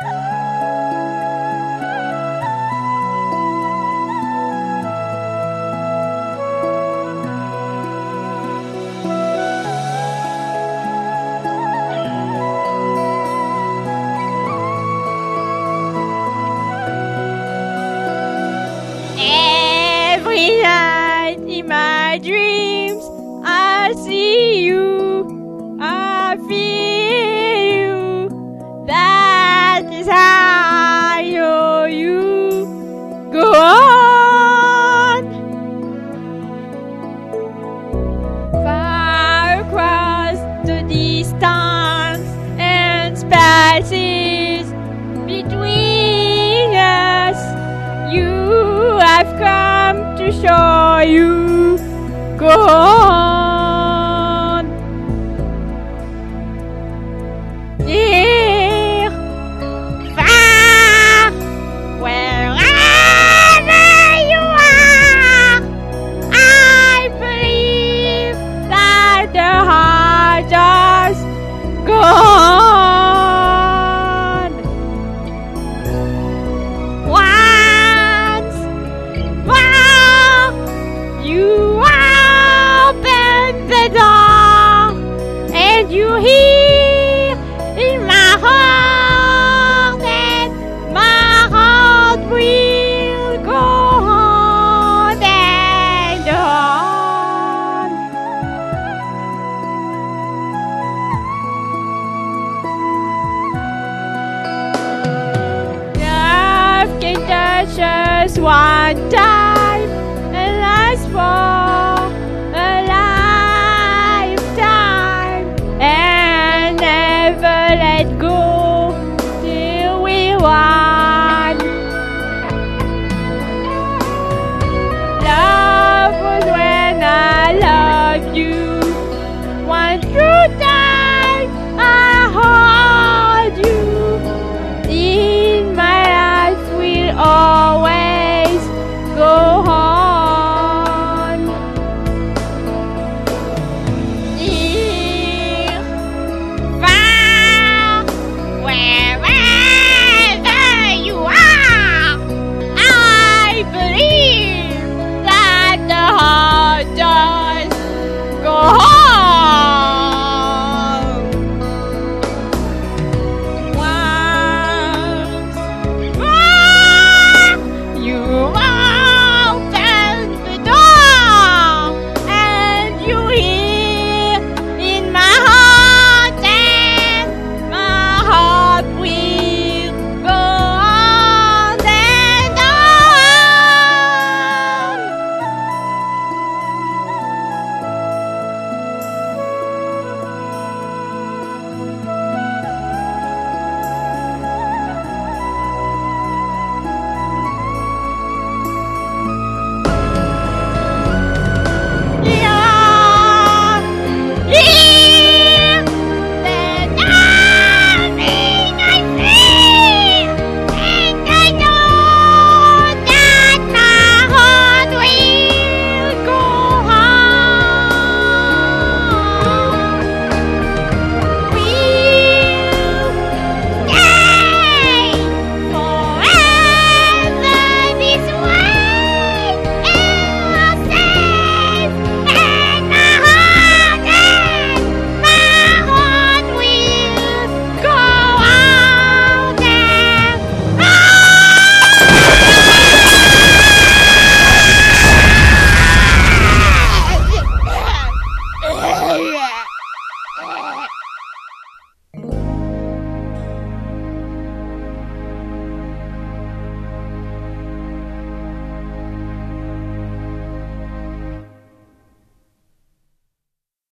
Every night in my dreams, I see have come to show you. Go. The door, and you hear in my heart that my heart will go on and on. Love can touch us one time and last for